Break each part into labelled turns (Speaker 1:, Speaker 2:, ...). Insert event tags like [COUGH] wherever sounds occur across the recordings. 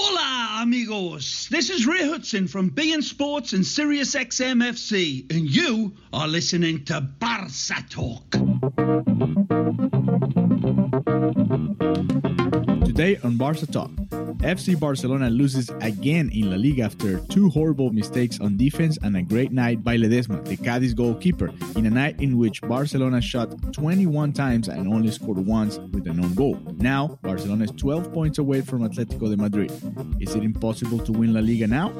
Speaker 1: Hola, amigos. This is Ray Hudson from beIN Sports and Sirius XMFC, and you are listening to Barca Talk.
Speaker 2: Today on Barca Talk, FC Barcelona loses again in La Liga after two horrible mistakes on defense and a great night by Ledesma, the Cadiz goalkeeper, in a night in which Barcelona shot 21 times and only scored once with an own goal. Now, Barcelona is 12 points away from Atletico de Madrid. Is it impossible to win La Liga now?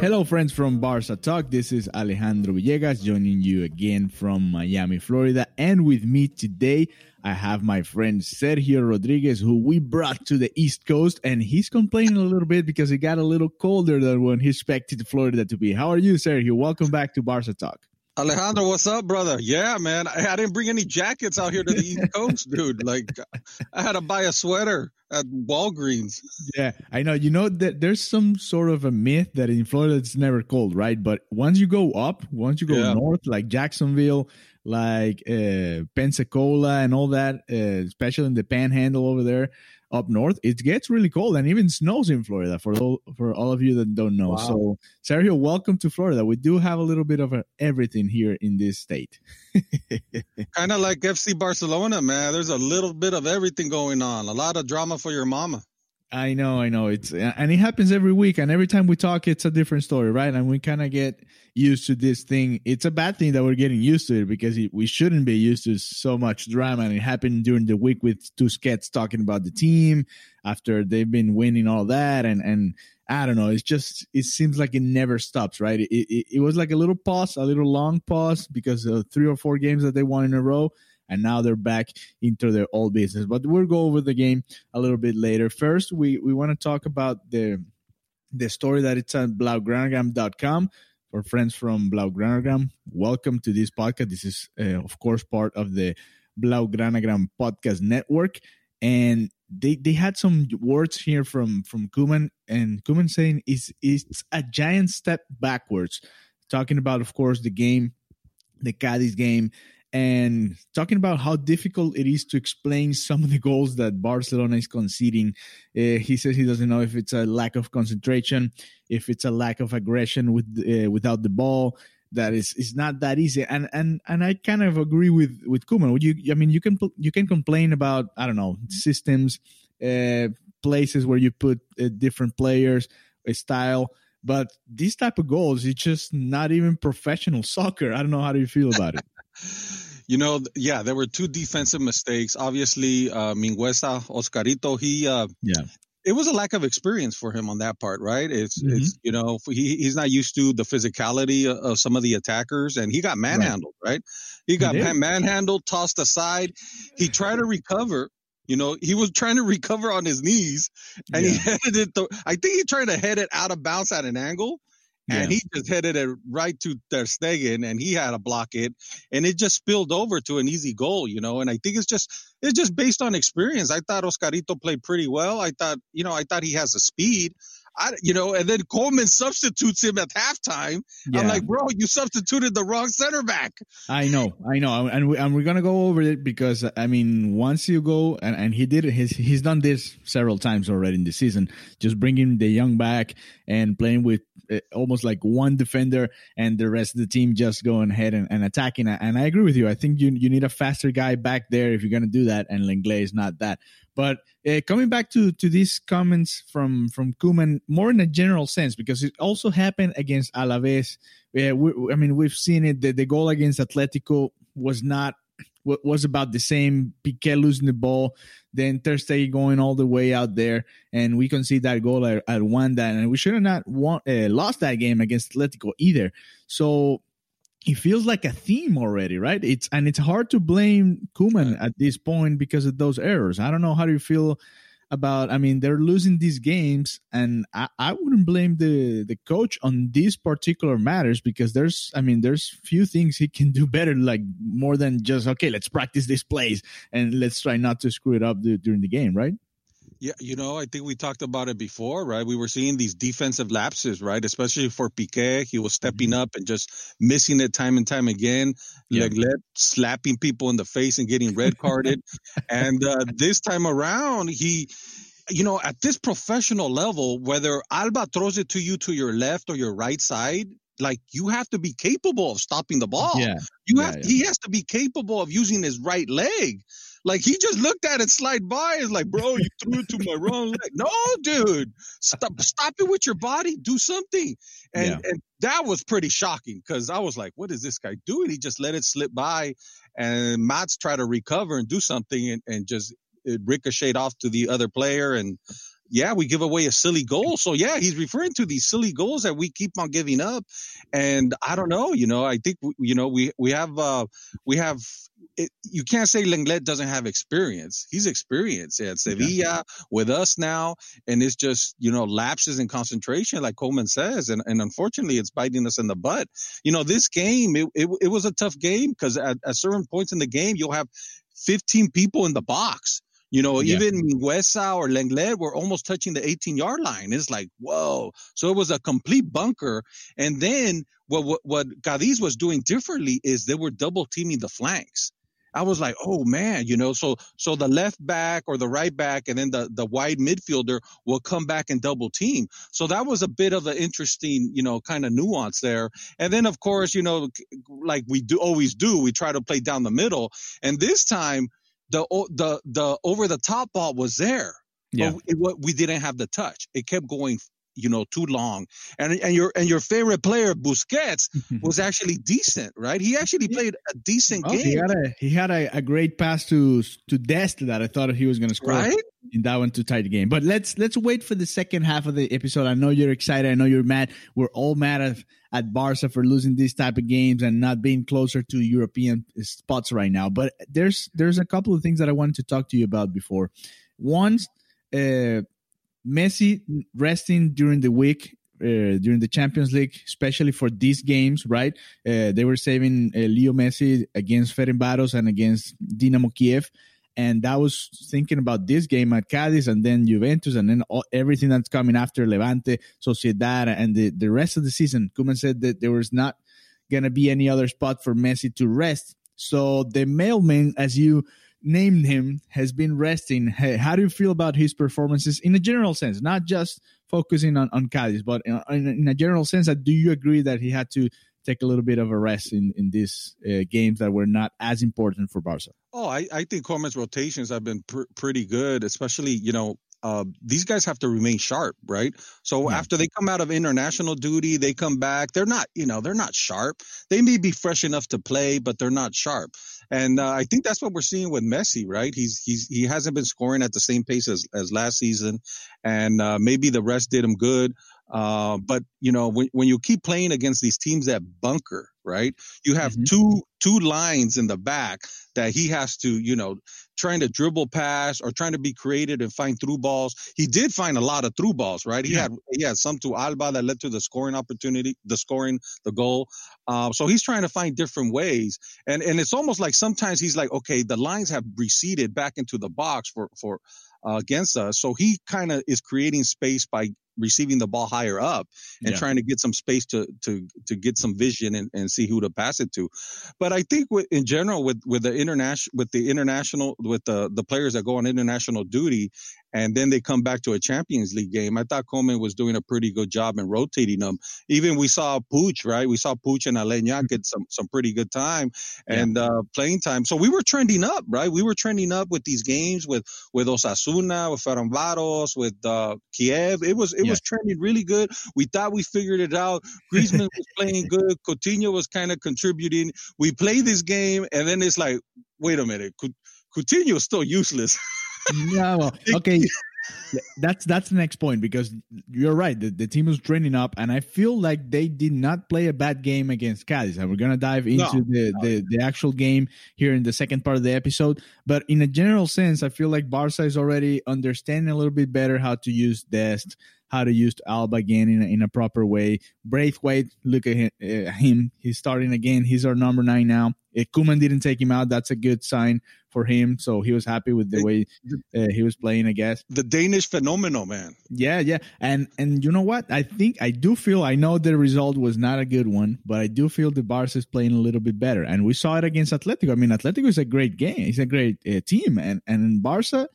Speaker 2: Hello, friends from Barca Talk. This is Alejandro Villegas joining you again from Miami, Florida. And with me today, I have my friend Sergio Rodriguez, who we brought to the East Coast, and he's complaining a little bit because it got a little colder than when he expected Florida to be. How are you, Sergio? Welcome back to Barca Talk.
Speaker 3: Alejandro, what's up, brother? Yeah, man. I, I, didn't bring any jackets out here to the East Coast, [LAUGHS] dude. Like, I had to buy a sweater at Walgreens.
Speaker 2: Yeah, I know. You know that there's some sort of a myth that in Florida it's never cold, right? But once you go up, once you go yeah. north, like Jacksonville, like uh, Pensacola, and all that, uh, especially in the Panhandle over there, up north, it gets really cold and even snows in Florida. For all, for all of you that don't know, wow. so Sergio, welcome to Florida. We do have a little bit of a, everything here in this state. [LAUGHS]
Speaker 3: kind of like FC Barcelona, man. There's a little bit of everything going on. A lot of drama for your mama.
Speaker 2: I know, I know. It's and it happens every week, and every time we talk, it's a different story, right? And we kind of get used to this thing. It's a bad thing that we're getting used to it because we shouldn't be used to so much drama. And it happened during the week with two Tusquets talking about the team after they've been winning all that, and and I don't know. It's just it seems like it never stops, right? It it, it was like a little pause, a little long pause because of three or four games that they won in a row and now they're back into their old business. But we'll go over the game a little bit later. First, we, we want to talk about the the story that it's at blaugranagram.com for friends from Blaugranagram. Welcome to this podcast. This is, uh, of course, part of the Blaugranagram podcast network. And they, they had some words here from from Koeman, and Koeman saying it's, it's a giant step backwards. Talking about, of course, the game, the Cadiz game, and talking about how difficult it is to explain some of the goals that Barcelona is conceding. Uh, he says he doesn't know if it's a lack of concentration, if it's a lack of aggression with uh, without the ball. That is is not that easy, and and and I kind of agree with with. Would you? I mean, you can you can complain about I don't know systems, uh, places where you put uh, different players, a style. But these type of goals, it's just not even professional [LAUGHS] soccer. I don't know how do you feel about it.
Speaker 3: You know, yeah, there were two defensive mistakes. Obviously, uh, Mingueza, Oscarito, he, uh,
Speaker 2: yeah,
Speaker 3: it was a lack of experience for him on that part, right? It's, mm-hmm. it's, you know, he, he's not used to the physicality of, of some of the attackers and he got manhandled, right? right? He got he manhandled, tossed aside. He tried to recover. You know, he was trying to [LAUGHS] recover on his knees and yeah. [LAUGHS] he headed it, to, I think he tried to head it out of bounds at an angle and he just headed it right to Ter Stegen, and he had to block it, and it just spilled over to an easy goal, you know. And I think it's just it's just based on experience. I thought Oscarito played pretty well. I thought, you know, I thought he has the speed. I, you know, and then Koeman substitutes him at halftime. Yeah. I'm like, bro, you substituted the wrong center back.
Speaker 2: I know, I know, and we, and we're gonna go over it because I mean, once you go and, and he did it, he's he's done this several times already in the season, just bringing the young back and playing with almost like one defender and the rest of the team just going ahead and, and attacking. And I agree with you. I think you you need a faster guy back there if you're going to do that. And Lenglet is not that. But uh, coming back to to these comments from from Koeman, more in a general sense, because it also happened against Alaves. We, I mean, we've seen it. The, the goal against Atletico was not was about the same. Piqué losing the ball, then Stegen going all the way out there, and we can see that goal at, at Wanda, and we should have not won, uh, lost that game against Atletico either. So it feels like a theme already, right? It's and it's hard to blame Koeman at this point because of those errors. I don't know how do you feel about. I mean, they're losing these games, and I, I wouldn't blame the the coach on these particular matters because there's, I mean, there's few things he can do better, like more than just okay, let's practice these plays and let's try not to screw it up during the game, right?
Speaker 3: Yeah, you know, I think we talked about it before, right? We were seeing these defensive lapses, right? Especially for Piqué, he was stepping mm-hmm. up and just missing it time and time again. Yeah. Like slapping people in the face and getting red carded. [LAUGHS] and uh, this time around, he, you know, at this professional level, whether Alba throws it to you to your left or your right side, like you have to be capable of stopping the ball.
Speaker 2: Yeah.
Speaker 3: You
Speaker 2: yeah,
Speaker 3: have
Speaker 2: yeah.
Speaker 3: he has to be capable of using his right leg. Like he just looked at it slide by. Is like, bro, you threw it to my wrong leg. [LAUGHS] No, dude, stop, stop it with your body. Do something. And yeah. and that was pretty shocking because I was like, what is this guy doing? He just let it slip by, and Mats try to recover and do something, and, and just it ricocheted off to the other player, and yeah, we give away a silly goal. So yeah, he's referring to these silly goals that we keep on giving up. And I don't know, you know, I think, you know, we, we have, uh, we have, it, you can't say Lenglet doesn't have experience. He's experienced at Sevilla with us now. And it's just, you know, lapses in concentration, like Koeman says. And, and unfortunately, it's biting us in the butt. You know, this game, it, it, it was a tough game because at, at certain points in the game, you'll have 15 people in the box you know, yeah. even Mingueza or Lenglet were almost touching the 18 yard line. It's like, whoa. So it was a complete bunker. And then what, what, what Cadiz was doing differently is they were double teaming the flanks. I was like, oh man, you know, so so the left back or the right back and then the the wide midfielder will come back and double team. So that was a bit of an interesting, you know, kind of nuance there. And then of course, you know, like we do always do, we try to play down the middle. And this time the the the over the top ball was there. Yeah. But it, we didn't have the touch. It kept going you know too long. And and your and your favorite player Busquets [LAUGHS] was actually decent right? He actually played a decent
Speaker 2: oh,
Speaker 3: game.
Speaker 2: he had a he had a, a great pass to to Dest that I thought he was going to score
Speaker 3: right?
Speaker 2: in that one to tie the game. But let's let's wait for the second half of the episode. I know you're excited. I know you're mad. We're all mad at at Barca for losing these type of games and not being closer to European spots right now. But there's there's a couple of things that I wanted to talk to you about before. One uh, Messi resting during the week uh, during the Champions League, especially for these games, right? Uh, they were saving uh, Leo Messi against Ferencváros and against Dynamo Kiev. And that was thinking about this game at Cadiz and then Juventus and then all, everything that's coming after Levante, Sociedad, and the, the rest of the season. Koeman said that there was not going to be any other spot for Messi to rest. So the mailman, as you named him has been resting. Hey, how do you feel about his performances in a general sense, not just focusing on, on Cadiz, but in, in a general sense? That do you agree that he had to take a little bit of a rest in, in these uh, games that were not as important for Barca?
Speaker 3: Oh, I, I think Koeman's rotations have been pr- pretty good, especially, you know, uh, these guys have to remain sharp, right? So yeah. after they come out of international duty, they come back. They're not, you know, they're not sharp. They may be fresh enough to play, but they're not sharp. And uh, I think that's what we're seeing with Messi, right? He's he's he hasn't been scoring at the same pace as as last season, and uh, maybe the rest did him good. Uh, but you know, when when you keep playing against these teams that bunker, right? You have mm-hmm. two two lines in the back that he has to, you know, trying to dribble pass or trying to be creative and find through balls. He did find a lot of through balls, right? He yeah. had he had some to Alba that led to the scoring opportunity, the scoring, the goal. Uh, so he's trying to find different ways, and and it's almost like sometimes he's like, okay, the lines have receded back into the box for for uh, against us. So he kind of is creating space by receiving the ball higher up and yeah. trying to get some space to to to get some vision and, and see who to pass it to. But I think with, in general with with the international with the international with the the players that go on international duty and then they come back to a Champions League game. I thought Koeman was doing a pretty good job in rotating them. Even we saw Puig, right? We saw Puig and Aleñá get some some pretty good time and yeah. uh, playing time. So we were trending up, right? We were trending up with these games with with Osasuna, with Ferencváros, with uh, Kiev. It was it yeah. was trending really good. We thought we figured it out. Griezmann was playing [LAUGHS] good. Coutinho was kind of contributing. We play this game, and then it's like, wait a minute, Coutinho is still useless. [LAUGHS]
Speaker 2: yeah, [LAUGHS] well, okay. that's that's the next point because you're right. The, the team was training up, and I feel like they did not play a bad game against Cadiz. And we're gonna dive into no, the, no. the the actual game here in the second part of the episode. But in a general sense, I feel like Barca is already understanding a little bit better how to use Dest, how to use Alba again in a, in a proper way. Braithwaite, look at him, uh, him. He's starting again. He's our number nine now. If Koeman didn't take him out, that's a good sign for him. So he was happy with the way uh, he was playing, I guess.
Speaker 3: The Danish phenomenal, man.
Speaker 2: Yeah, yeah. And and you know what? I think I do feel I know the result was not a good one, but I do feel the Barca is playing a little bit better. And we saw it against Atletico. I mean, Atletico is a great game. It's a great uh, team and and Barca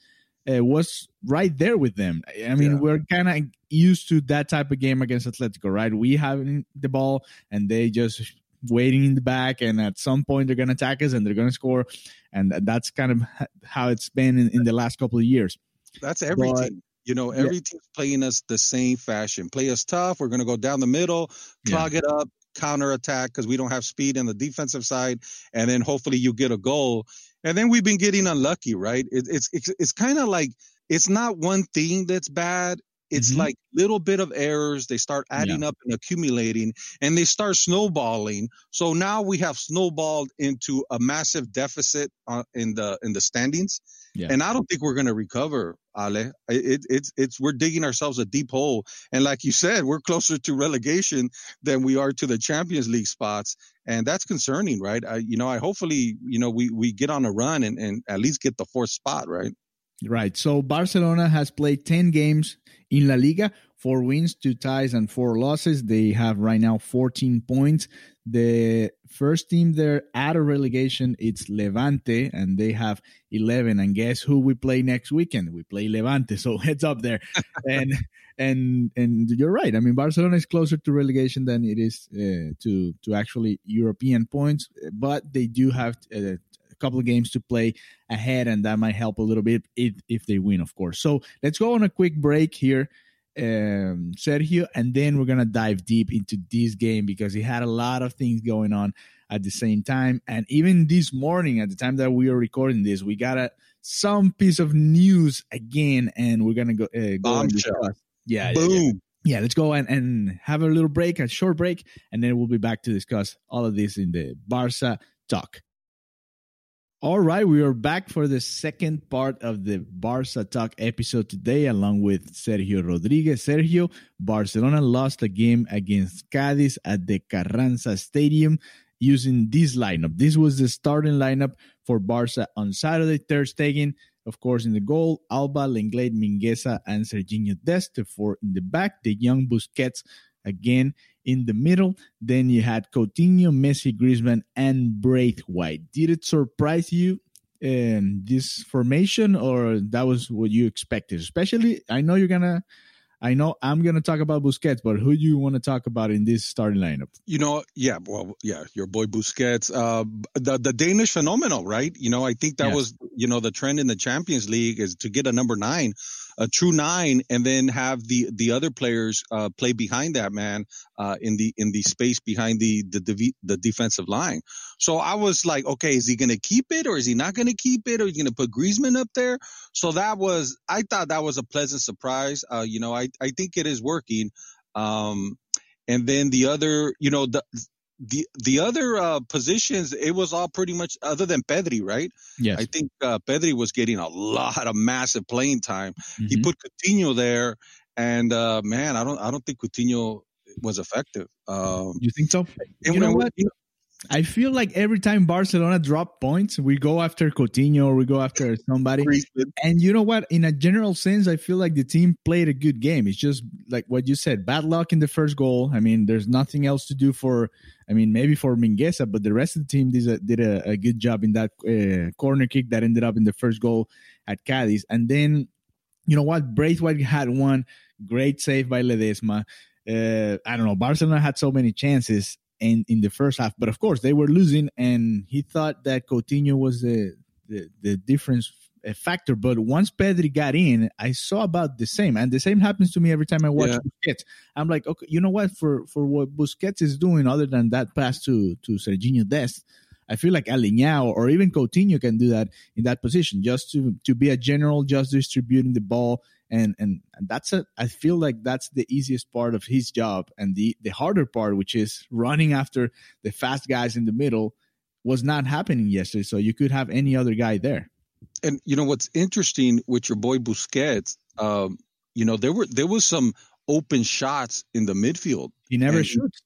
Speaker 2: uh, was right there with them. I mean, yeah. we're kind of used to that type of game against Atletico, right? We having the ball and they just waiting in the back, and at some point they're going to attack us and they're going to score, and that's kind of how it's been in, in the last couple of years.
Speaker 3: That's every but, team. You know, every yeah. team's playing us the same fashion. Play us tough. We're going to go down the middle, clog yeah. it up, counter attack because we don't have speed on the defensive side, and then hopefully you get a goal. And then we've been getting unlucky, right? It, it's it's it's kind of like it's not one thing that's bad. It's mm-hmm. like little bit of errors. They start adding yeah. up and accumulating and they start snowballing. So now we have snowballed into a massive deficit uh, in the, in the standings. Yeah. And I don't think we're going to recover, Ale. It, it's, it's, we're digging ourselves a deep hole. And like you said, we're closer to relegation than we are to the Champions League spots. And that's concerning, right? I, you know, I hopefully, you know, we, we get on a run and, and at least get the fourth spot, right?
Speaker 2: Right. So Barcelona has played 10 games in La Liga, four wins, two ties, and four losses. They have right now 14 points. The first team there out of relegation, it's Levante, and they have 11. And guess who we play next weekend? We play Levante. [LAUGHS] So heads up there. and and and you're right. I mean, Barcelona is closer to relegation than it is uh, to to actually European points, but they do have uh, couple of games to play ahead, and that might help a little bit if, if they win, of course. So let's go on a quick break here, um, Sergio, and then we're gonna dive deep into this game because it had a lot of things going on at the same time. And even this morning, at the time that we are recording this, we got a some piece of news again, and we're gonna go. Uh, go. Yeah, boom. Yeah, yeah. yeah, let's go and, and have a little break, a short break, and then we'll be back to discuss all of this in the Barca talk. All right, we are back for the second part of the Barca Talk episode today, along with Sergio Rodriguez. Sergio, Barcelona lost a game against Cadiz at the Carranza Stadium using this lineup. This was the starting lineup for Barca on Saturday. Ter Stegen, of course, in the goal. Alba, Lenglet, Mingueza, and Serginho Dest. For in the back, the young Busquets again in the middle. Then you had Coutinho, Messi, Griezmann, and Braithwaite. Did it surprise you um, this formation, or that was what you expected? Especially, I know you're gonna. I know I'm going to talk about Busquets, but who do you want to talk about in this starting lineup?
Speaker 3: You know, yeah, well, yeah, your boy Busquets, uh, the the Danish phenomenal, right? You know, I think that yes. was, you know, the trend in the Champions League is to get a number nine a true nine and then have the the other players uh, play behind that man uh, in the in the space behind the the the defensive line. So I was like, okay, is he going to keep it or is he not going to keep it or is he going to put Griezmann up there? So that was I thought that was a pleasant surprise. Uh, you know, I I think it is working. Um, and then the other, you know, the the the other uh, positions, it was all pretty much other than Pedri, right?
Speaker 2: Yeah,
Speaker 3: I think uh, Pedri was getting a lot of massive playing time. Mm-hmm. He put Coutinho there, and uh, man, I don't I don't think Coutinho was effective. Um,
Speaker 2: you think so? You know what? You know, I feel like every time Barcelona drop points, we go after Coutinho or we go after somebody. and you know what? In a general sense, I feel like the team played a good game. It's just like what you said, bad luck in the first goal. I mean, there's nothing else to do for. I mean, maybe for Mingueza, but the rest of the team did a, did a, a good job in that uh, corner kick that ended up in the first goal at Cadiz. And then you know what? Braithwaite had one great save by Ledesma. Uh, I don't know. Barcelona had so many chances in, in the first half, but of course they were losing, and he thought that Coutinho was the the, the difference factor. But once Pedri got in, I saw about the same, and the same happens to me every time I watch yeah. Busquets. I'm like, okay, you know what? For for what Busquets is doing, other than that pass to to Serginho Dest, I feel like Aleñá or even Coutinho can do that in that position, just to to be a general, just distributing the ball, and and, that's a. I feel like that's the easiest part of his job, and the the harder part, which is running after the fast guys in the middle, was not happening yesterday. So you could have any other guy there.
Speaker 3: And you know what's interesting with your boy Busquets, um, you know there were there was some open shots in the midfield.
Speaker 2: He never shoots.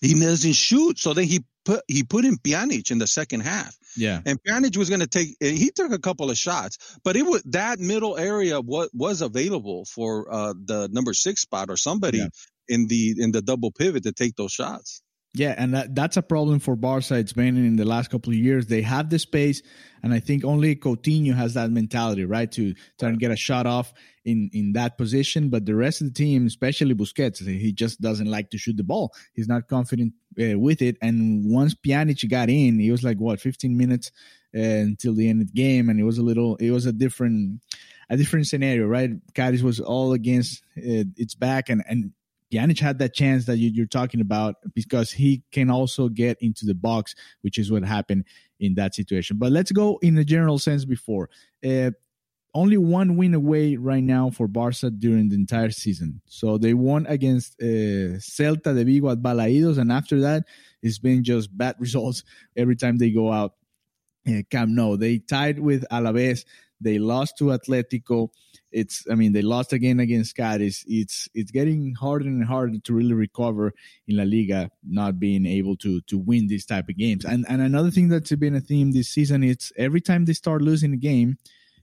Speaker 3: He doesn't shoot. So then he put he put in Pjanic in the second half.
Speaker 2: Yeah.
Speaker 3: And Pjanic was going to take he took a couple of shots, but it was that middle area what was available for uh, the number 6 spot or somebody yeah. in the in the double pivot to take those shots.
Speaker 2: Yeah, and that, that's a problem for Barca. It's been in the last couple of years. They have the space, and I think only Coutinho has that mentality, right, to try and get a shot off in in that position. But the rest of the team, especially Busquets, he just doesn't like to shoot the ball. He's not confident uh, with it. And once Pjanic got in, he was like what 15 minutes uh, until the end of the game, and it was a little, it was a different a different scenario, right? Cadiz was all against uh, its back, and and Pjanic had that chance that you, are talking about because he can also get into the box, which is what happened in that situation. But let's go in a general sense before. Uh, only one win away right now for Barca during the entire season. So they won against uh, Celta de Vigo at Balaídos, and after that, it's been just bad [LAUGHS] results every time they go out. Uh, Camp Nou. They tied with Alaves. They lost to Atletico it's I mean they lost again against Cadiz. It's it's getting harder and harder to really recover in La Liga, not being able to to win these type of games. And and another thing that's been a theme this season, it's every time they start losing a game,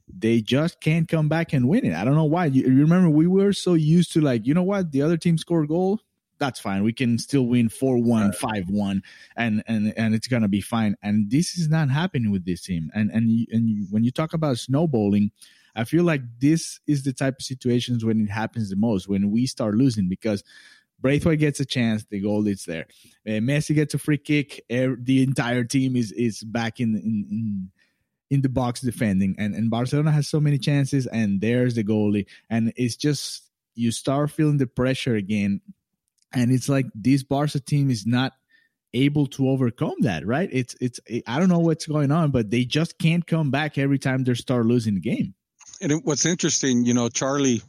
Speaker 2: they just can't come back and win it. I don't know why. You, you remember we were so used to like, you know what, the other team scored a goal, that's fine. We can still win 4-1, 5-1 and and and it's going to be fine. And this is not happening with this team. And and and when you talk about snowballing, I feel like this is the type of situations when it happens the most when we start losing because Braithwaite gets a chance, the goal is there. Uh, Messi gets a free kick, the entire team is is back in in, in in the box defending and, and Barcelona has so many chances and there's the goalie and it's just you start feeling the pressure again and it's like this Barca team is not able to overcome that right it's it's I don't know what's going on but they just can't come back every time they start losing the game
Speaker 3: and what's interesting, you know, Charlie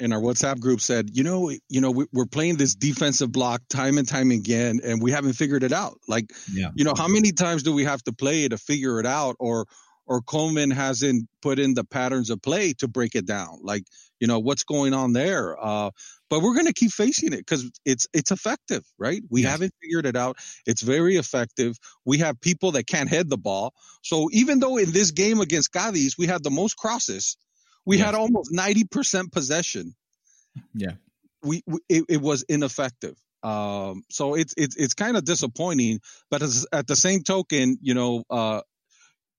Speaker 3: in our WhatsApp group said, you know, you know, we, are playing this defensive block time and time again, and we haven't figured it out. Like, yeah. you know, how many times do we have to play to figure it out, or or Koeman hasn't put in the patterns of play to break it down? Like, you know, what's going on there? Uh, but we're going to keep facing it because it's it's effective, right? We yes. haven't figured it out. It's very effective. We have people that can't head the ball. So even though in this game against Cadiz we had the most crosses we had almost 90% possession.
Speaker 2: Yeah.
Speaker 3: We, we it, it, was ineffective. Um, so it's it's it's kind of disappointing, but at the same token, you know, uh,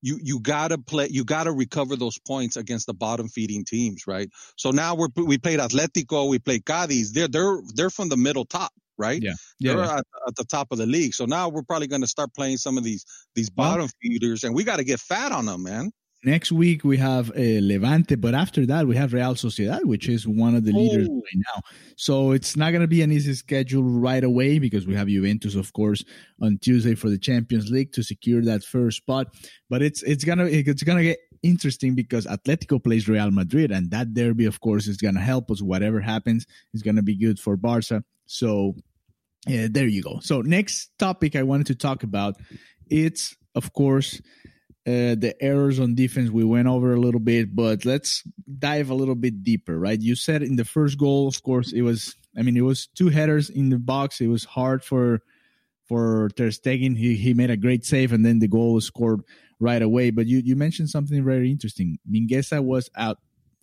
Speaker 3: you you gotta play, you gotta recover those points against the bottom feeding teams, right? So now we're we played Atletico, we played Cadiz. They're they're they're from the middle top, right?
Speaker 2: Yeah, yeah.
Speaker 3: They're at, at, the top of the league. So now we're probably going to start playing some of these these bottom feeders, and we got to get fat on them, man.
Speaker 2: Next week we have uh, Levante, but after that we have Real Sociedad, which is one of the oh. leaders right now. So it's not going to be an easy schedule right away because we have Juventus, of course, on Tuesday for the Champions League to secure that first spot. But it's it's gonna it's gonna get interesting because Atletico plays Real Madrid, and that derby, of course, is gonna help us. Whatever happens is gonna be good for Barca. So yeah, there you go. So next topic I wanted to talk about, it's of course uh, the errors on defense we went over a little bit, but let's dive a little bit deeper, right? You said in the first goal, of course, it was. I mean, it was two headers in the box. It was hard for for Ter Stegen. He he made a great save, and then the goal was scored right away. But you you mentioned something very interesting. Mingueza was out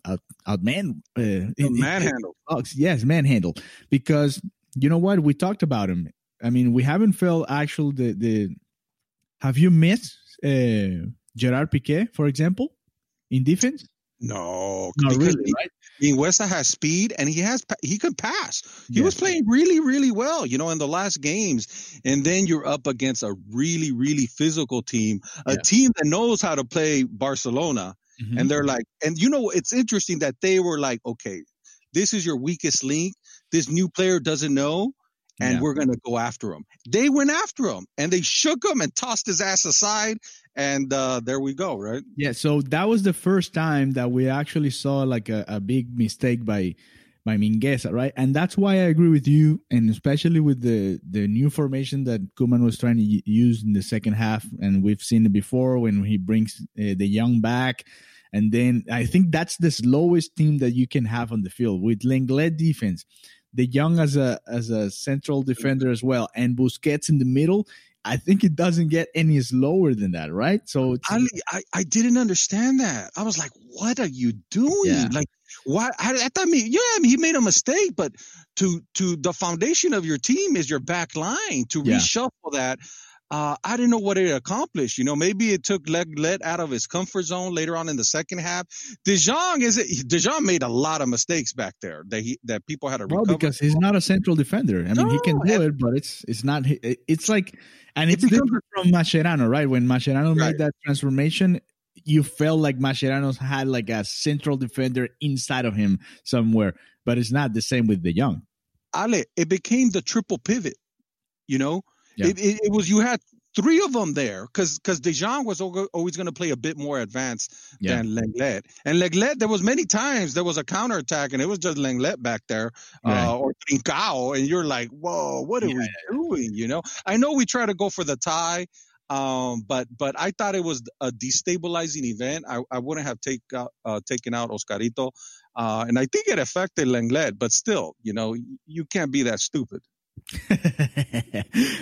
Speaker 2: out out man uh,
Speaker 3: in, manhandle.
Speaker 2: box. Yes, manhandle because you know what we talked about him. I mean, we haven't felt actual the the. Have you missed uh, Gerard Piqué, for example, in defense?
Speaker 3: No,
Speaker 2: not really, he, right?
Speaker 3: Mingueza has speed and he has he can pass. He was playing really really well, you know, in the last games. And then you're up against a really really physical team, a yeah. team that knows how to play Barcelona. Mm-hmm. And they're like, and you know, it's interesting that they were like, okay, this is your weakest link. This new player doesn't know and yeah. we're going to go after him. They went after him and they shook him and tossed his ass aside. And uh, there we go, right?
Speaker 2: Yeah. So that was the first time that we actually saw like a, a big mistake by by Mingueza, right? And that's why I agree with you, and especially with the the new formation that Koeman was trying to use in the second half, and we've seen it before when he brings uh, the young back. And then I think that's the slowest team that you can have on the field with Lenglet defense De Jong as a as a central defender as well, and Busquets in the middle. I think it doesn't get any slower than that, right? So
Speaker 3: I, I, I didn't understand that. I was like, "What are you doing? Yeah. Like, why?" I, I thought, me, yeah, I mean, he made a mistake, but to to the foundation of your team is your back line. To yeah. reshuffle that, uh, I didn't know what it accomplished. You know, maybe it took Lenglet out of his comfort zone later on in the second half. De Jong is it? De Jong made a lot of mistakes back there that he that people had to. Well,
Speaker 2: because he's not a central defender. I mean, no, he can do it, but it's it's not. It's like, and it's it becomes, different from Mascherano, right? When Mascherano right. made that transformation, you felt like Mascherano had like a central defender inside of him somewhere, but it's not the same with De Jong.
Speaker 3: Ale, it became the triple pivot. You know, yeah. It, it, it, was you had three of them there because because De Jong was always going to play a bit more advanced yeah. than Lenglet. And Lenglet, there was many times there was a counter attack and it was just Lenglet back there right. uh, or Trincao, and you're like, whoa, what are yeah. we doing? You know, I know we try to go for the tie. Um, but but I thought it was a destabilizing event. I, I wouldn't have take uh, uh, taken out Oscarito, uh, and I think it affected Lenglet. But still, you know, you can't be that stupid. [LAUGHS]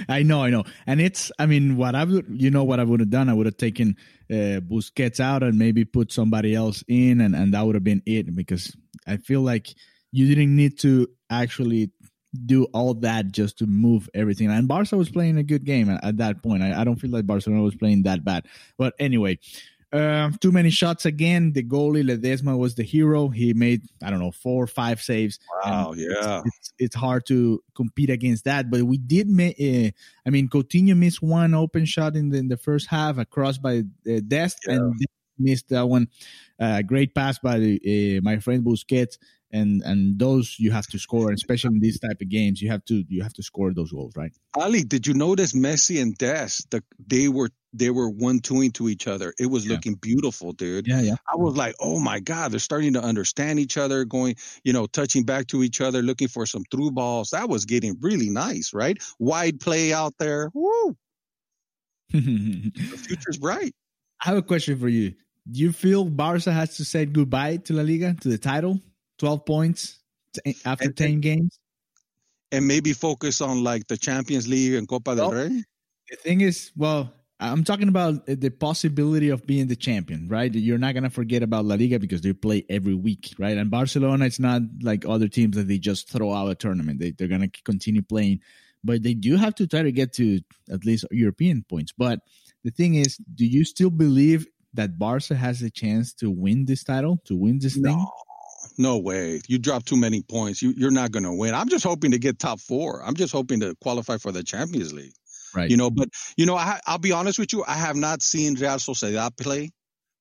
Speaker 2: I know, I know, and it's. I mean, what I would, you know, what I would have done, I would have taken uh, Busquets out and maybe put somebody else in, and and that would have been it because I feel like you didn't need to actually do all that just to move everything. And Barca was playing a good game at, at that point. I, I, don't feel like Barcelona was playing that bad. But anyway, uh, too many shots again. The goalie Ledesma was the hero. He made I don't know four or five saves.
Speaker 3: Wow, yeah.
Speaker 2: It's, it's, it's, hard to compete against that, but we did. uh, I mean, Coutinho missed one open shot in the, in the first half, across by uh, Dest, yeah. and missed that one. Uh, great pass by uh, my friend Busquets, and and those you have to score, especially in these type of games. You have to you have to score those goals, right?
Speaker 3: Ali, did you notice Messi and Dest? The, they were they were one twoing to each other. It was yeah. looking beautiful, dude.
Speaker 2: Yeah, yeah.
Speaker 3: I was like, oh my god, they're starting to understand each other, going, you know, touching back to each other, looking for some through balls. That was getting really nice, right? Wide play out there. Woo! [LAUGHS] the future's bright.
Speaker 2: I have a question for you. Do you feel Barca has to say goodbye to La Liga, to the title? 12 points eh, after and, 10 games?
Speaker 3: And maybe focus on like the Champions League and Copa del Rey?
Speaker 2: The thing is, well, I'm talking about eh, the possibility of being the champion, right? You're not going to forget about La Liga because they play every week, right? And Barcelona, it's not like other teams that they just throw out a tournament. They, they're going to continue playing, but they do have to try to get to at least European points. But the thing is, do you still believe that Barca has a chance to win this title, to win this
Speaker 3: no,
Speaker 2: thing?
Speaker 3: No way. You drop too many points. You, you're not going to win. I'm just hoping to get top four. I'm just hoping to qualify for the Champions League.
Speaker 2: Right.
Speaker 3: You know, but you know, I, will be honest with you. I have not seen Real Sociedad play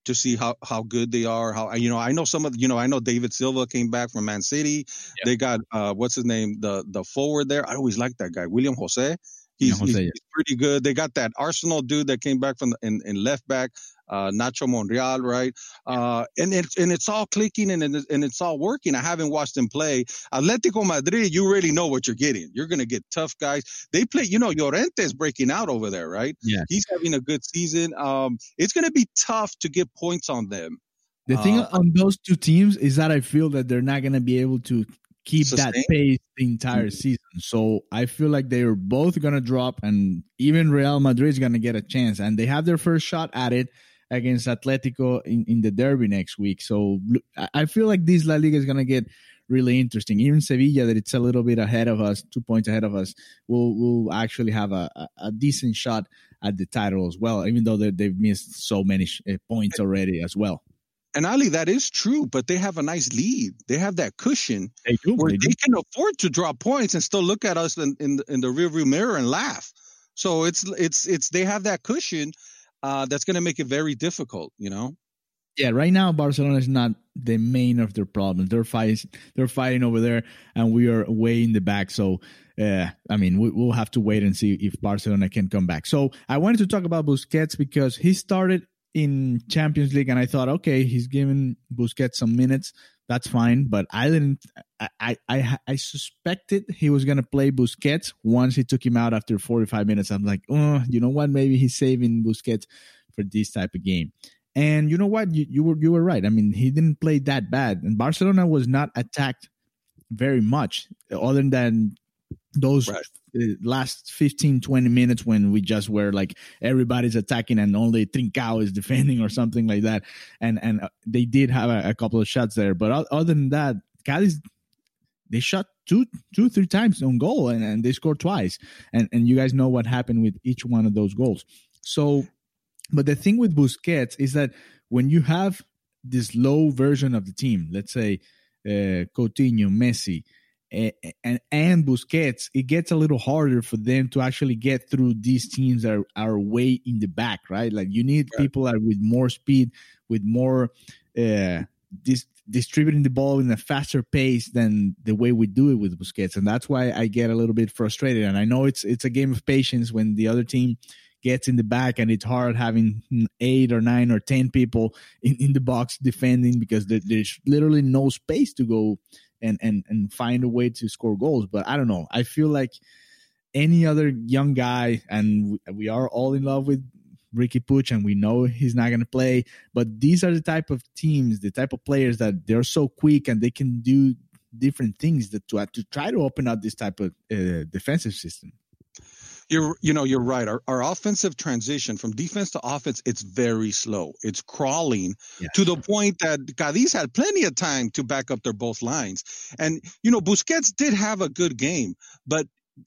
Speaker 3: to see how, how good they are. How you know, I know some of you know, I know David Silva came back from Man City. Yep. They got uh, what's his name, the the forward there. I always like that guy, William Jose. He's, Jose, he's, yeah. he's, pretty good. They got that Arsenal dude that came back from the, in, in left back uh, Nacho Monreal, right? Uh, and it's and it's all clicking and and it's all working. I haven't watched them play. Atletico Madrid, you really know what you're getting. You're going to get tough guys. They play, you know, Llorente's breaking out over there, right?
Speaker 2: Yeah,
Speaker 3: he's having a good season. Um, it's going to be tough to get points on them.
Speaker 2: The thing uh, on those two teams is that I feel that they're not going to be able to keep sustain? that pace the entire mm-hmm. season. So I feel like they are both going to drop, and even Real Madrid is going to get a chance, and they have their first shot at it against Atletico in, in the derby next week. So I feel like this La Liga is going to get really interesting. Even Sevilla, that it's a little bit ahead of us, two points ahead of us, will will actually have a, a, a decent shot at the title as well, even though they, have missed so many sh- uh, points already as well.
Speaker 3: And Ali, that is true, but they have a nice lead. They have that cushion
Speaker 2: they do,
Speaker 3: where
Speaker 2: they,
Speaker 3: they, can afford to drop points and still look at us in, in, in the rearview mirror and laugh. So it's it's it's they have that cushion uh, that's going to make it very difficult. You know.
Speaker 2: Yeah, right now Barcelona is not the main of their problems. They're fighting, they're fighting over there, and we are way in the back. So, uh, I mean, we, will have to wait and see if Barcelona can come back. So, I wanted to talk about Busquets because he started in Champions League, and I thought, okay, he's giving Busquets some minutes. That's fine, but I didn't. I I I suspected he was gonna play Busquets once he took him out after 45 minutes. I'm like, oh, you know what? Maybe he's saving Busquets for this type of game. And you know what? You, you were you were right. I mean, he didn't play that bad, and Barcelona was not attacked very much, other than those right. Uh, last 15 20 minutes when we just were like everybody's attacking and only Trincao is [LAUGHS] defending or something like that. And and uh, they did have a, a couple of shots there. But other than that Cadiz they shot two two three times on goal and, and they scored twice. And and you guys know what happened with each one of those goals. So but the thing with Busquets is that when you have this low version of the team let's say uh, Coutinho Messi and, and Busquets, it gets a little harder for them to actually get through these teams that are, are way in the back, right? Like you need right. people that with more speed, with more uh, dis- distributing the ball in a faster pace than the way we do it with Busquets, and that's why I get a little bit frustrated. And I know it's it's a game of patience when the other team gets in the back and it's hard having eight or nine or ten people in, in the box defending because there, there's literally no space to go and and and find a way to score goals. But I don't know. I feel like any other young guy, and we are all in love with Ricky Puig, and we know he's not going to play. But these are the type of teams, the type of players that they're so quick and they can do different things that to, to try to open up this type of uh, defensive system
Speaker 3: you're you know you're right. Our, our offensive transition from defense to offense it's very slow. It's crawling yeah. to the point that Cadiz had plenty of time to back up their both lines. And you know Busquets did have a good game but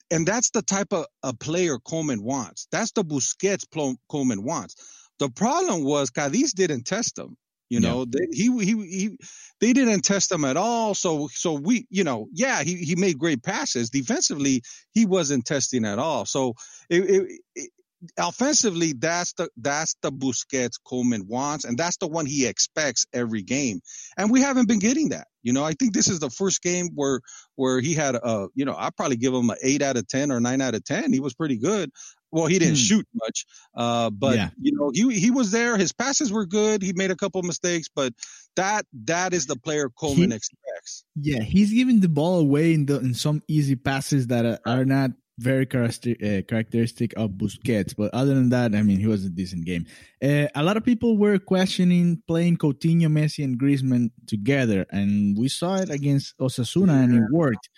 Speaker 3: and that's the type of a player Koeman wants. That's the Busquets Koeman wants. The problem was Cadiz didn't test him you know, yeah. they, he he he they didn't test him at all. So so we you know yeah he he made great passes defensively he wasn't testing at all. So it, it, it, offensively that's the that's the Busquets Koeman wants and that's the one he expects every game. And we haven't been getting that. You know, I think this is the first game where where he had a you know I probably give him an eight out of ten or nine out of ten. He was pretty good. Well, he didn't hmm. shoot much, uh, but yeah. you know he he was there. His passes were good. He made a couple mistakes, but that that is the player Koeman he, expects.
Speaker 2: Yeah, he's giving the ball away in the in some easy passes that are, are not very characteristic, uh, characteristic of Busquets. But other than that, I mean, he was a decent game. Uh, a lot of people were questioning playing Coutinho, Messi, and Griezmann together, and we saw it against Osasuna, yeah. and it worked.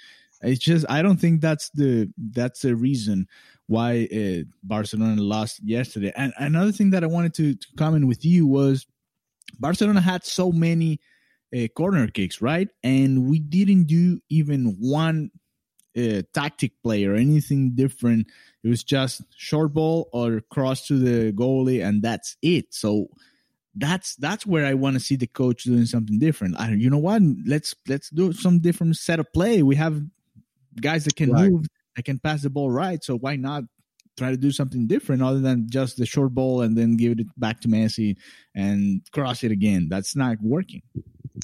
Speaker 2: It's just I don't think that's the that's the reason why uh, Barcelona lost yesterday. And another thing that I wanted to, to comment with you was Barcelona had so many uh, corner kicks, right? And we didn't do even one uh, tactic play or anything different. It was just short ball or cross to the goalie, and that's it. So that's that's where I want to see the coach doing something different. I, you know what? Let's let's do some different set of play. We have guys that can right. move I can pass the ball right. So why not try to do something different other than just the short ball and then give it back to Messi and cross it again? That's not working.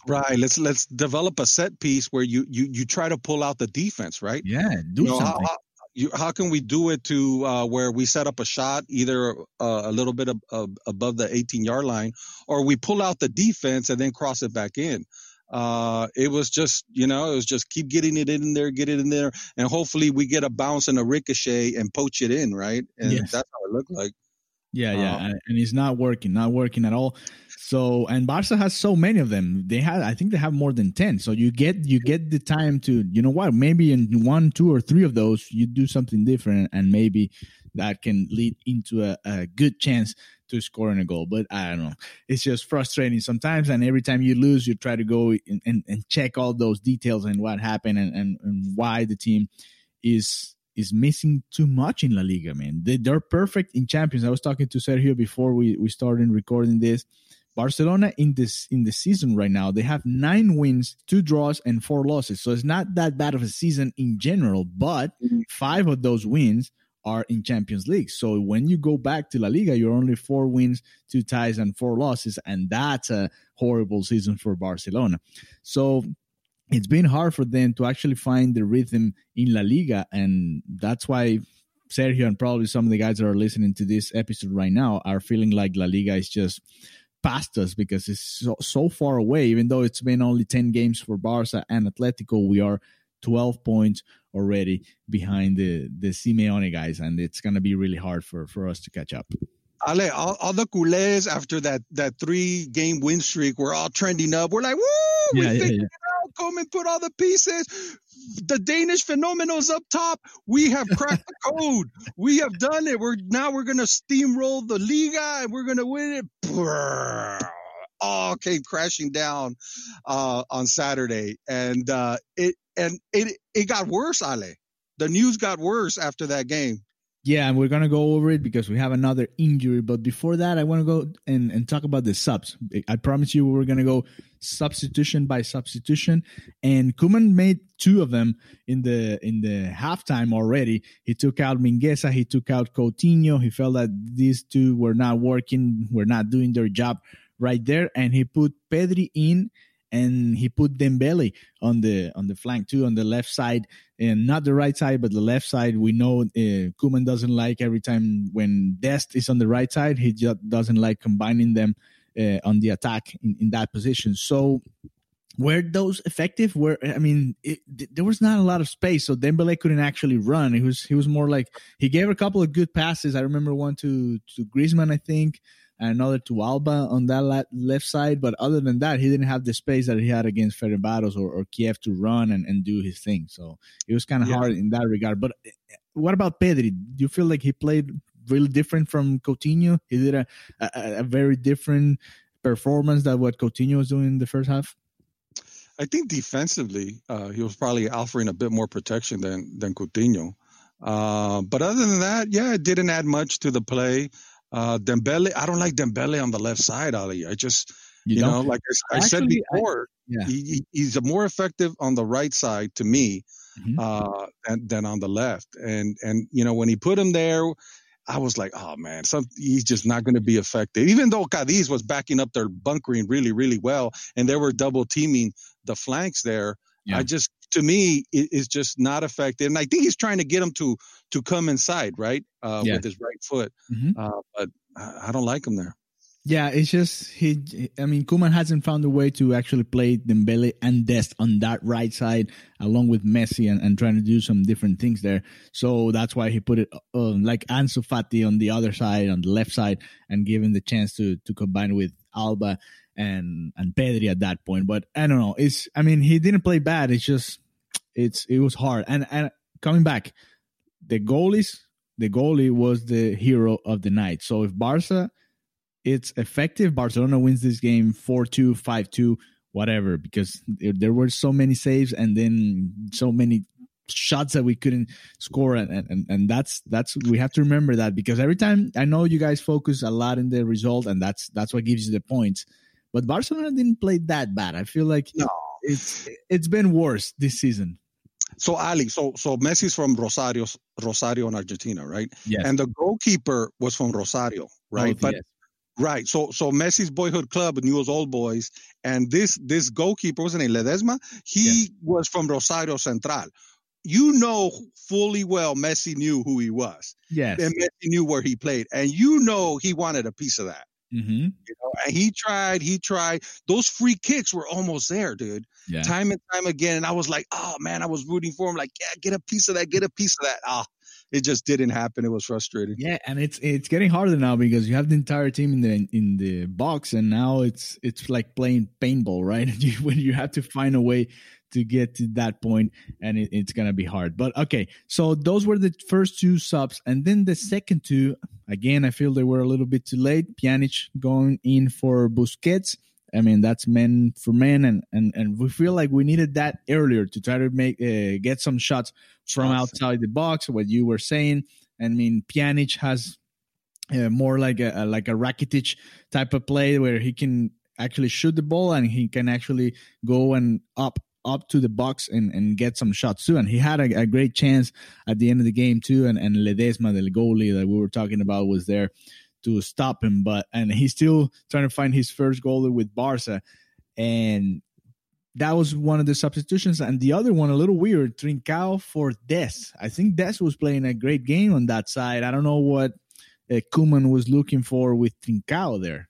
Speaker 3: Right. Let's let's develop a set piece where you you you try to pull out the defense. Right.
Speaker 2: Yeah. Do you know, something.
Speaker 3: How, how, you, how, can we do it to uh, where we set up a shot either uh, a little bit of, of, above the 18 yard line or we pull out the defense and then cross it back in uh, it was just, you know, it was just keep getting it in there, get it in there, and hopefully we get a bounce and a ricochet and poach it in, right? And yes. that's how it looked like.
Speaker 2: Yeah, yeah, um, and it's not working, not working at all. So, and Barca has so many of them. They have, I think, they have more than ten. So you get you get the time to, you know what? Maybe in one, two, or three of those, you do something different, and maybe that can lead into a, a good chance to scoring a goal. But I don't know. It's just frustrating sometimes. And every time you lose, you try to go and, and, and check all those details and what happened and, and, and why the team is is missing too much in La Liga, man. They, they're perfect in champions. I was talking to Sergio before we, we started recording this Barcelona in this in the season right now, they have nine wins, two draws, and four losses. So it's not that bad of a season in general, but mm-hmm. five of those wins are in Champions League. So when you go back to La Liga, you're only four wins, two ties, and four losses, and that's a horrible season for Barcelona. So it's been hard for them to actually find the rhythm in La Liga, and that's why Sergio and probably some of the guys that are listening to this episode right now are feeling like La Liga is just past us because it's so, so far away. Even though it's been only 10 games for Barca and Atletico, we are 12 points already behind the, the Simeone guys, and it's going to be really hard for, for us to catch up.
Speaker 3: Ale, all, all the culés after that, that three game win streak, we're all trending up. We're like, woo, we yeah, figured yeah, yeah. it out. Koeman put all the pieces the Danish phenomenals up top. We have cracked the code. We have done it. We're now we're gonna steamroll the Liga and we're gonna win it. All came crashing down uh, on Saturday, and uh, it and it it got worse. Ale, the news got worse after that game.
Speaker 2: Yeah, and we're gonna go over it because we have another injury. But before that, I want to go and, and talk about the subs. I promise you, we're gonna go substitution by substitution. And Koeman made two of them in the in the halftime already. He took out Mingueza, he took out Coutinho. He felt that these two were not working, were not doing their job right there, and he put Pedri in and he put Dembele on the on the flank too on the left side. And not the right side but the left side. We know uh, Koeman doesn't like every time when Dest is on the right side he just doesn't like combining them uh, on the attack in, in that position. So were those effective? Where i mean it, there was not a lot of space so dembele couldn't actually run. He was he was more like he gave a couple of good passes. I remember one to to griezmann i think and another to Alba on that left side. But other than that, he didn't have the space that he had against Ferencváros or, or Kiev to run and, and do his thing. So it was kind of yeah. hard in that regard. But eh, what about Pedri? Do you feel like he played really different from Coutinho? He did a, a, a very different performance than what Coutinho was doing in the first half?
Speaker 3: I think defensively, uh, he was probably offering a bit more protection than than Coutinho. Uh, but other than that, yeah, it didn't add much to the play. Uh, Dembele, I don't like Dembele on the left side, Ali. I just, you, you know, like I, I Actually, said before, I, yeah. he, he's more effective on the right side to me mm-hmm. uh, than, than on the left. And and you know when he put him there, I was like, oh man, some, he's just not going to be effective. Even though Cadiz was backing up their bunkering really, really well, and they were double teaming the flanks there. Yeah. I just, to me, it is just not effective. And I think he's trying to get him to to come inside, right, uh, yeah. with his right foot. Mm-hmm. Uh, but I, I don't like him there.
Speaker 2: Yeah, it's just he. I mean, Koeman hasn't found a way to actually play Dembele and Dest on that right side, along with Messi, and, and trying to do some different things there. So that's why he put it uh, like Ansu Fati on the other side, on the left side, and give him the chance to to combine with Alba and and Pedri at that point. But I don't know. It's I mean, he didn't play bad. It's just it's it was hard. And and coming back, the goalies, the goalie was the hero of the night. So if Barca it's effective. Barcelona wins this game 4 2, 5 2, whatever, because there were so many saves and then so many shots that we couldn't score and, and and that's that's we have to remember that because every time I know you guys focus a lot in the result and that's that's what gives you the points but Barcelona didn't play that bad I feel like no. it's it's been worse this season
Speaker 3: so Ali so so Messi's from Rosario Rosario in Argentina right
Speaker 2: yeah
Speaker 3: and the goalkeeper was from Rosario right oh, but yes. Right. So so Messi's boyhood club, Newell's Old Boys, and this this goalkeeper wasn't it Ledesma? He yeah. was from Rosario Central. You know fully well Messi knew who he was.
Speaker 2: Yes.
Speaker 3: And Messi knew where he played. And you know he wanted a piece of that.
Speaker 2: Mm-hmm.
Speaker 3: You know, and he tried, he tried. Those free kicks were almost there, dude. Yeah. Time and time again. And I was like, oh man, I was rooting for him. Like, yeah, get a piece of that, get a piece of that. Ah, oh, it just didn't happen. It was frustrating.
Speaker 2: Yeah, and it's it's getting harder now because you have the entire team in the in the box, and now it's it's like playing paintball, right? [LAUGHS] when you have to find a way to get to that point, and it, it's gonna be hard. But okay, so those were the first two subs, and then the second two, again, I feel they were a little bit too late. Pjanic going in for Busquets I mean, that's men for men, and and and we feel like we needed that earlier to try to make uh, get some shots from outside the box. What you were saying, I mean, Pjanic has uh, more like a, like a Rakitic type of play where he can actually shoot the ball and he can actually go and up up to the box and, and get some shots too. And he had a, a great chance at the end of the game too. And, and Ledesma, the goalie that we were talking about, was there to stop him. But and he's still trying to find his first goal with Barca. And that was one of the substitutions. And the other one, a little weird, Trincao for Dest. I think Dest was playing a great game on that side. I don't know what uh, Koeman was looking for with Trincao there.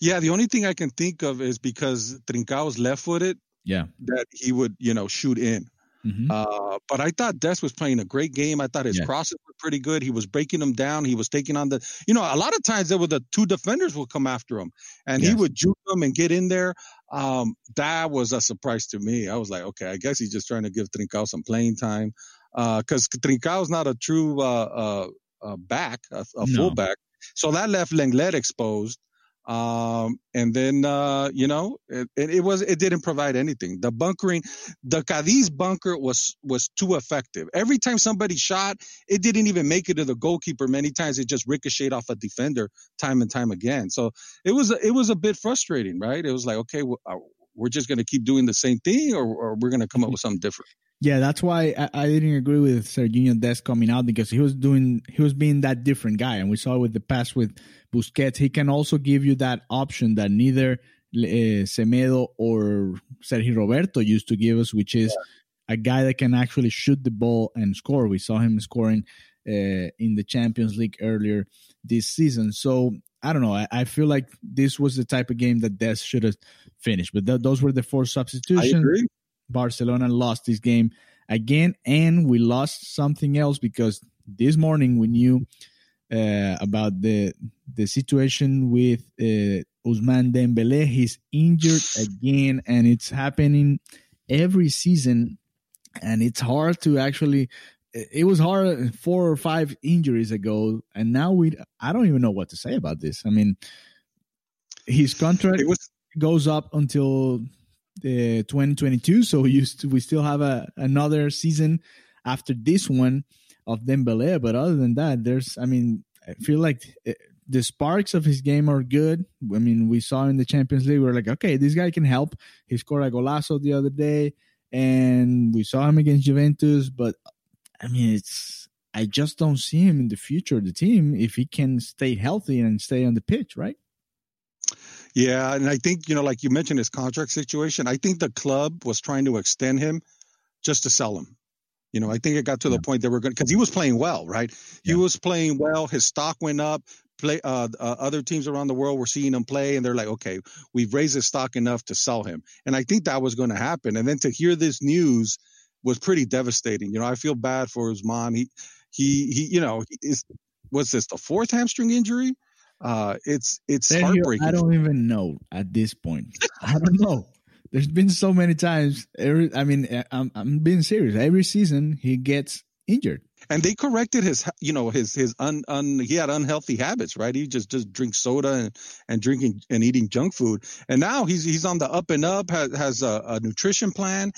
Speaker 3: Yeah, the only thing I can think of is because Trincao's left footed.
Speaker 2: Yeah,
Speaker 3: that he would you know shoot in. Mm-hmm. Uh, but I thought Dest was playing a great game. I thought his yeah. crosses were pretty good. He was breaking them down. He was taking on the, you know, a lot of times there were the two defenders would come after him, and yes. he would juke them and get in there. Um, that was a surprise to me. I was like, okay, I guess he's just trying to give Trincao some playing time, because uh, Trincao is not a true uh, uh, uh back, a, a no. fullback. So that left Lenglet exposed. Um, and then, uh, you know, it, it, was, it didn't provide anything. The bunkering, the Cadiz bunker was, was too effective. Every time somebody shot, it didn't even make it to the goalkeeper. Many times it just ricocheted off a defender time and time again. So it was, it was a bit frustrating, right? It was like, okay, uh, we're just going to keep doing the same thing or, or we're going to come up with something different.
Speaker 2: Yeah, that's why I, I, didn't agree with Sergio Dest coming out because he was doing he was being that different guy, and we saw with the pass with Busquets, he can also give you that option that neither uh, Semedo or Sergio Roberto used to give us, which is yeah. a guy that can actually shoot the ball and score. We saw him scoring uh, in the Champions League earlier this season. So I don't know. I, I, feel like this was the type of game that Dest should have finished, but th- those were the four substitutions. Barcelona lost this game again, and we lost something else because this morning we knew uh, about the the situation with uh, Ousmane Dembele. He's injured again, and it's happening every season, and it's hard to actually. It was hard four or five injuries ago, and now we. I don't even know what to say about this. I mean, his contract was, goes up until the 2022. So we used to, we still have a another season after this one of Dembele. But other than that, there's I mean I feel like eh, the sparks of his game are good. I mean, we saw in the Champions League, we are like, okay, this guy can help. He scored a golazo the other day, and we saw him against Juventus. But I mean, it's I just don't see him in the future of the team if he can stay healthy and stay on the pitch, right?
Speaker 3: Yeah, and I think you know, like you mentioned, his contract situation. I think the club was trying to extend him just to sell him. You know, I think it got to yeah. the point that we're going because he was playing well, right? Yeah. He was playing well. His stock went up. Play uh, uh, other teams around the world were seeing him play, and they're like, okay, we've raised his stock enough to sell him. And I think that was going to happen. And then to hear this news was pretty devastating. You know, I feel bad for his mom. He he he. You know, is was this the fourth hamstring injury? Uh, it's it's Sergio, heartbreaking.
Speaker 2: I don't even know at this point. [LAUGHS] I don't know. There's been so many times. Every, I mean, eh, I'm I'm being serious. Every season he gets injured.
Speaker 3: And they corrected his, you know, his his un, un he had unhealthy habits, right? He just just drinks soda and, and drinking and eating junk food. And now he's he's on the up and up, has has a, a nutrition plan,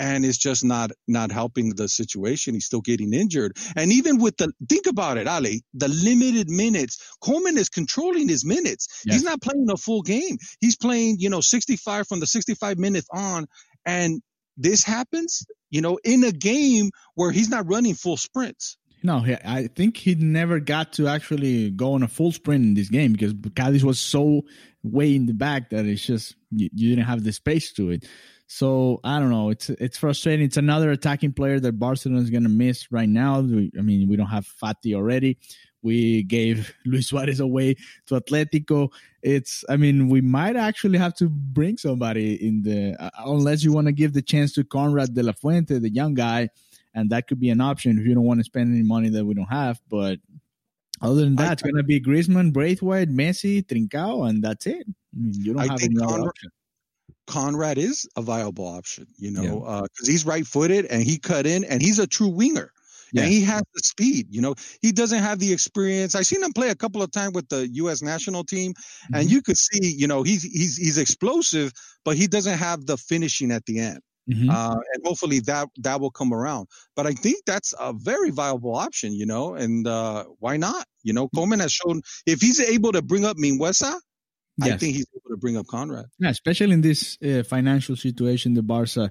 Speaker 3: and it's just not not helping the situation. He's still getting injured. And even with the think about it, Ali, the limited minutes, Koeman is controlling his minutes. Yes. He's not playing a full game. He's playing, you know, 65 from the 65 minutes on. And this happens, you know, in a game where he's not running full sprints.
Speaker 2: No, I think he never got to actually go on a full sprint in this game because Cadiz was so way in the back that it's just you, you didn't have the space to it. So I don't know. It's it's frustrating. It's another attacking player that Barcelona is going to miss right now. We, I mean, we don't have Fati already. We gave [LAUGHS] Luis Suarez away to Atletico. It's. I mean, we might actually have to bring somebody in the uh, unless you want to give the chance to Konrad de la Fuente, the young guy, and that could be an option if you don't want to spend any money that we don't have. But other than that, I, it's going to be Griezmann, Braithwaite, Messi, Trincao, and that's it. I mean, you don't I have any other option.
Speaker 3: Konrad is a viable option, you know, because yeah. uh, he's right footed and he cut in and he's a true winger. Yeah. And he has the speed, you know. He doesn't have the experience. I've seen him play a couple of times with the U.S. national team, and mm-hmm. you could see, you know, he's he's he's explosive, but he doesn't have the finishing at the end. mm-hmm. uh, and hopefully that that will come around. But I think that's a very viable option, you know, and uh, why not? You know, Koeman has shown if he's able to bring up Mingueza, yes. I think he's able to bring up Konrad.
Speaker 2: Yeah, especially in this uh, financial situation the Barca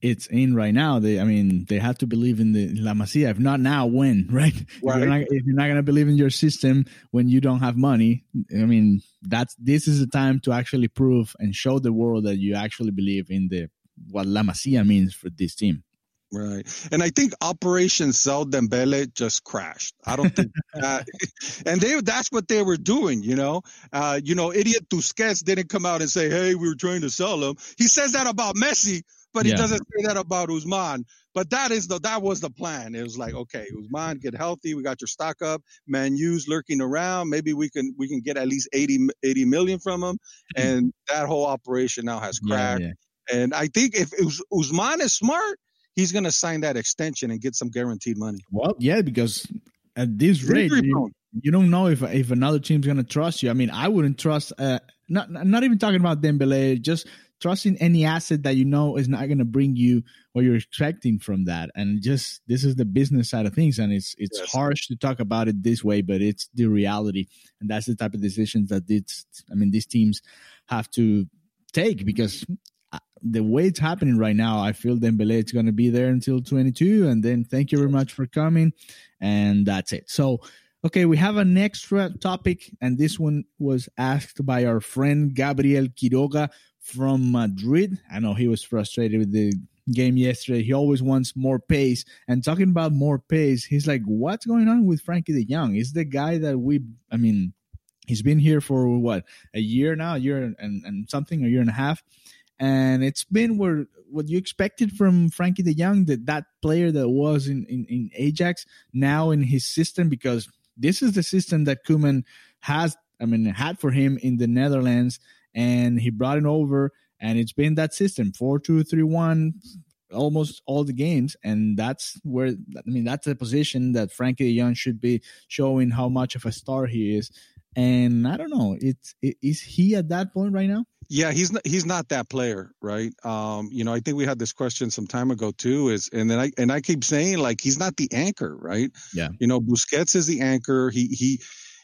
Speaker 2: it's in right now. They, I mean, they have to believe in the La Masia. If not now, when? Right? [LAUGHS] right. If you're not, not going to believe in your system when you don't have money, I mean, that's this is the time to actually prove and show the world that you actually believe in the what La Masia means for this team.
Speaker 3: Right. And I think Operation Sell Dembele just crashed. I don't think [LAUGHS] that, [LAUGHS] and they, that's what they were doing, you know, uh, you know, idiot Tusquets didn't come out and say, Hey, we were trying to sell him. He says that about Messi, but he yeah. doesn't say that about Ousmane. But that is the that was the plan. It was like, okay, Ousmane, get healthy. We got your stock up. Man, U's lurking around. Maybe we can we can get at least 80, 80 million from him. [LAUGHS] And that whole operation now has cracked. Yeah, yeah. And I think if Ousmane is smart, he's going to sign that extension and get some guaranteed money.
Speaker 2: Well, yeah, because at this rate, you, you, don't know if if another team's going to trust you. I mean, I wouldn't trust. Uh, not not even talking about Dembele, just trusting any asset that you know is not going to bring you what you're expecting from that and just this is the business side of things and it's it's yes. harsh to talk about it this way but it's the reality and that's the type of decisions that this i mean these teams have to take because the way it's happening right now, I feel Dembele is going to be there until 22, and then thank you very much for coming, and that's it. So, okay, we have an extra topic, and this one was asked by our friend Gabriel Quiroga from Madrid. I know he was frustrated with the game yesterday. He always wants more pace. And talking about more pace, he's like, what's going on with Frenkie de Jong? Is the guy that we, I mean, he's been here for what, a year now, a year and, and something, a year and a half. And it's been where what you expected from Frenkie de Jong, that that player that was in, in, in Ajax, now in his system, because this is the system that Koeman has, I mean, had for him in the Netherlands and he brought it over and it's been that system 4-2-3-1 almost all the games and that's where i mean that's the position that frenkie de jong should be showing how much of a star he is and i don't know it's is he at that point right now?
Speaker 3: Yeah he's not he's not that player right? Um you know i think we had this question some time ago too is and then i and i keep saying like he's not the anchor right?
Speaker 2: Yeah.
Speaker 3: You know busquets is the anchor. He he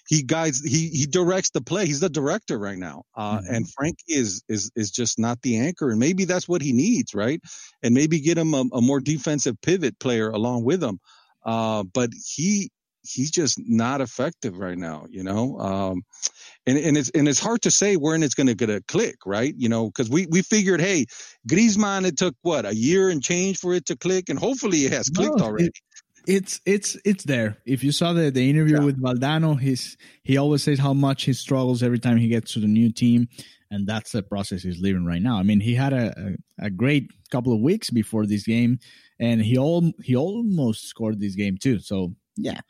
Speaker 3: he guides he he directs the play. He's the director right now. Uh, mm-hmm. and frank is is is just not the anchor and maybe that's what he needs right? And maybe get him a, a more defensive pivot player along with him. Uh, but he he's just not effective right now you know um, and and it's and it's hard to say when it's going to get a click right you know because we we figured hey Griezmann it took what a year and change for it to click and hopefully it has clicked no, already
Speaker 2: it, it's it's it's there. If you saw the the interview yeah. with Valdano, he's he always says how much he struggles every time he gets to the new team, and that's the process he's living right now. I mean, he had a, a, a great couple of weeks before this game, and he all he almost scored this game too. So yeah.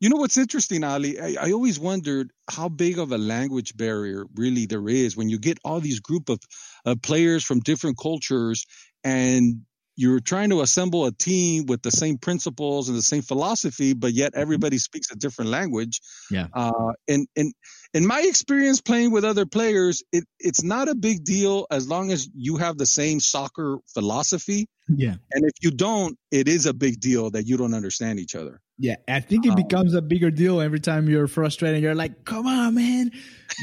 Speaker 3: You know what's interesting, Ali? I, I always wondered how big of a language barrier really there is when you get all these group of, of players from different cultures and you're trying to assemble a team with the same principles and the same philosophy, but yet mm-hmm. everybody speaks a different language.
Speaker 2: Yeah.
Speaker 3: Uh, and and in my experience playing with other players, it it's not a big deal as long as you have the same soccer philosophy.
Speaker 2: Yeah.
Speaker 3: And if you don't, it is a big deal that you don't understand each other.
Speaker 2: Yeah, I think it um, becomes a bigger deal every time you're frustrated. You're like, "Come on, man,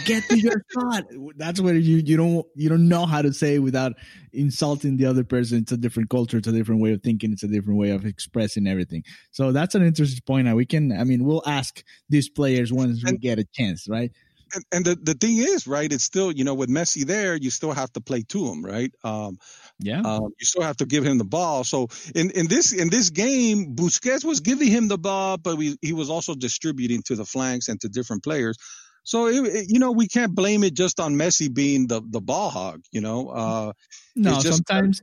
Speaker 2: get to your [LAUGHS] shot." That's where you you don't you don't know how to say without insulting the other person. It's a different culture, it's a different way of thinking, it's a different way of expressing everything. So that's an interesting point. Now we can, I mean, we'll ask these players once we get a chance, right?
Speaker 3: And, and the, the thing is, right, it's still, you know, with Messi there, you still have to play to him, right? Um,
Speaker 2: yeah. Um,
Speaker 3: you still have to give him the ball. So in, in this in this game, Busquets was giving him the ball, but we, he was also distributing to the flanks and to different players. So it, it, you know we can't blame it just on Messi being the the ball hog. You know, uh,
Speaker 2: no. Just, sometimes,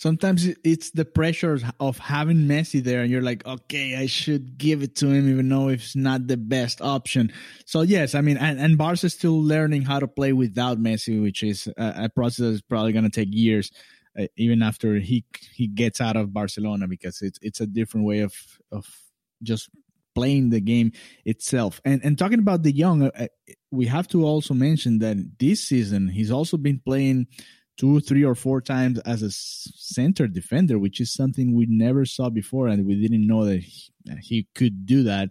Speaker 2: sometimes it's the pressure of having Messi there, and you're like, okay, I should give it to him, even though it's not the best option. So yes, I mean, and, and Barca is still learning how to play without Messi, which is a, a process that's probably going to take years. Uh, even after he he gets out of Barcelona, because it's it's a different way of of just playing the game itself. And and talking about de Jong, uh, we have to also mention that this season he's also been playing two, three, or four times as a center defender, which is something we never saw before, and we didn't know that he, he could do that.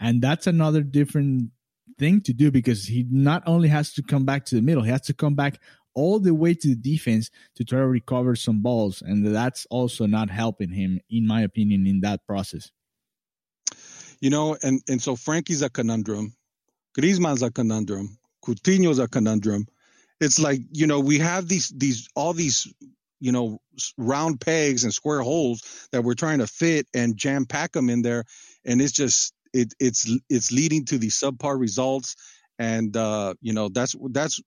Speaker 2: And that's another different thing to do because he not only has to come back to the middle, he has to come back all the way to the defense to try to recover some balls, and that's also not helping him, in my opinion, in that process.
Speaker 3: You know, and and so Frenkie's a conundrum, Griezmann's a conundrum, Coutinho's a conundrum. It's like you know we have these these all these you know round pegs and square holes that we're trying to fit and jam pack them in there, and it's just it it's it's leading to these subpar results, and uh, you know that's that's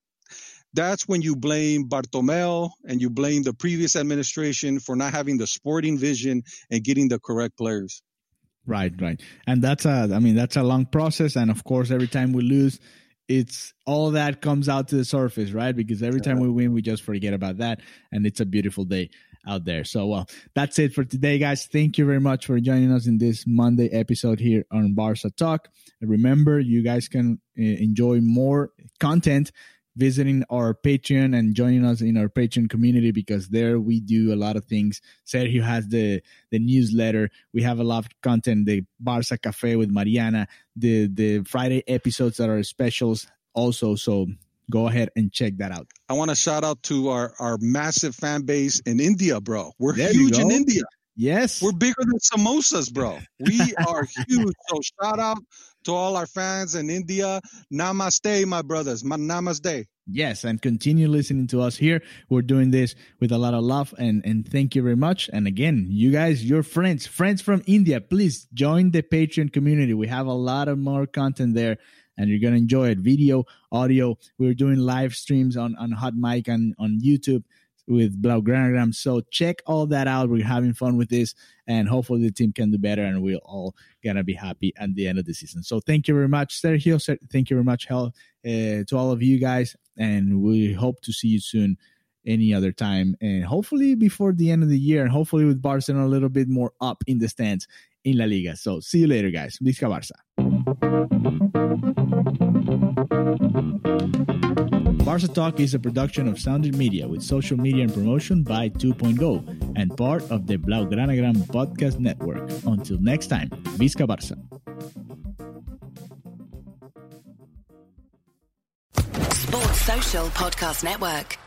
Speaker 3: that's when you blame Bartomeu and you blame the previous administration for not having the sporting vision and getting the correct players.
Speaker 2: Right, right. And that's a I mean that's a long process and of course every time we lose it's all that comes out to the surface, right? Because every time we win we just forget about that and it's a beautiful day out there. So well, that's it for today guys. Thank you very much for joining us in this Monday episode here on Barca Talk. And remember you guys can uh, enjoy more content visiting our Patreon and joining us in our Patreon community because there we do a lot of things. Sergio has the the newsletter. We have a lot of content. The Barca Cafe with Mariana. The the Friday episodes that are specials also. So go ahead and check that out.
Speaker 3: I want to shout out to our our massive fan base in India, bro. We're there huge in India.
Speaker 2: Yes.
Speaker 3: We're bigger than samosas, bro. We [LAUGHS] are huge. So shout out to all our fans in India. Namaste, my brothers. My Namaste.
Speaker 2: Yes, and continue listening to us here. We're doing this with a lot of love and, and thank you very much. And again, you guys, your friends, friends from India, please join the Patreon community. We have a lot of more content there and you're going to enjoy it. Video, audio. We're doing live streams on, on Hot Mic and on YouTube with Blaugranagram. So check all that out. We're having fun with this, and hopefully the team can do better, and we're all gonna be happy at the end of the season. So thank you very much, Sergio. Thank you very much, Hell, uh, to all of you guys, and we hope to see you soon. Any other time, and hopefully before the end of the year, and hopefully with Barcelona a little bit more up in the stands in La Liga. So see you later, guys. Visca Barça. Barca Talk is a production of Sounded Media with social media and promotion by 2.0 and part of the Blaugranagram podcast network. Until next time, Visca Barça. Sports Social Podcast Network.